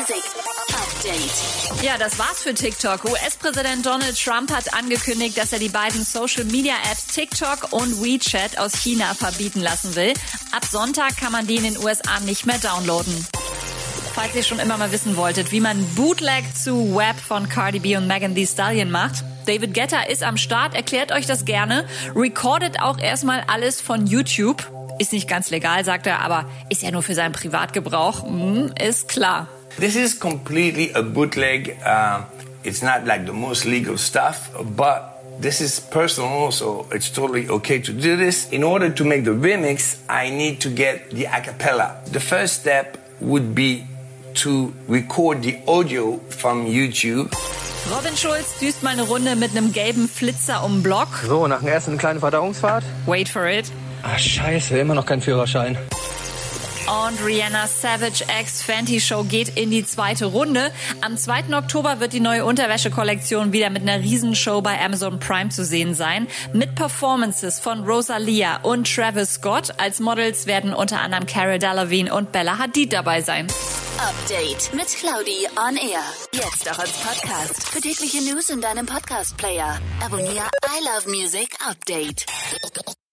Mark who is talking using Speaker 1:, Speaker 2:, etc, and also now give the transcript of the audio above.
Speaker 1: Music Update.
Speaker 2: Ja, das war's für TikTok. US-Präsident Donald Trump hat angekündigt, dass er die beiden Social-Media-Apps TikTok und WeChat aus China verbieten lassen will. Ab Sonntag kann man die in den USA nicht mehr downloaden. Falls ihr schon immer mal wissen wolltet, wie man Bootleg zu Web von Cardi B und Megan Thee Stallion macht, David Guetta ist am Start, erklärt euch das gerne, recordet auch erstmal alles von YouTube. Ist nicht ganz legal, sagt er, aber ist ja nur für seinen Privatgebrauch. Hm, ist klar.
Speaker 3: This is completely a bootleg. Uh, it's not like the most legal stuff, but this is personal, so it's totally okay to do this. In order to make the remix, I need to get the acapella. The first step would be to record the audio from YouTube.
Speaker 2: Robin Schulz düst mal eine Runde mit einem gelben Flitzer um den Block.
Speaker 4: So, nach dem ersten eine kleine Verdauungsfahrt.
Speaker 2: Wait for it.
Speaker 4: Ah, scheiße, immer noch kein Führerschein.
Speaker 2: Und Rihanna Savage X Fenty Show geht in die zweite Runde. Am 2. Oktober wird die neue Unterwäsche-Kollektion wieder mit einer Riesenshow bei Amazon Prime zu sehen sein. Mit Performances von Rosalia und Travis Scott. Als Models werden unter anderem Cara Delevingne und Bella Hadid dabei sein.
Speaker 1: Update mit Claudi on Air. Jetzt auch als Podcast. Für tägliche News in deinem Podcast-Player. Abonniere I Love Music Update.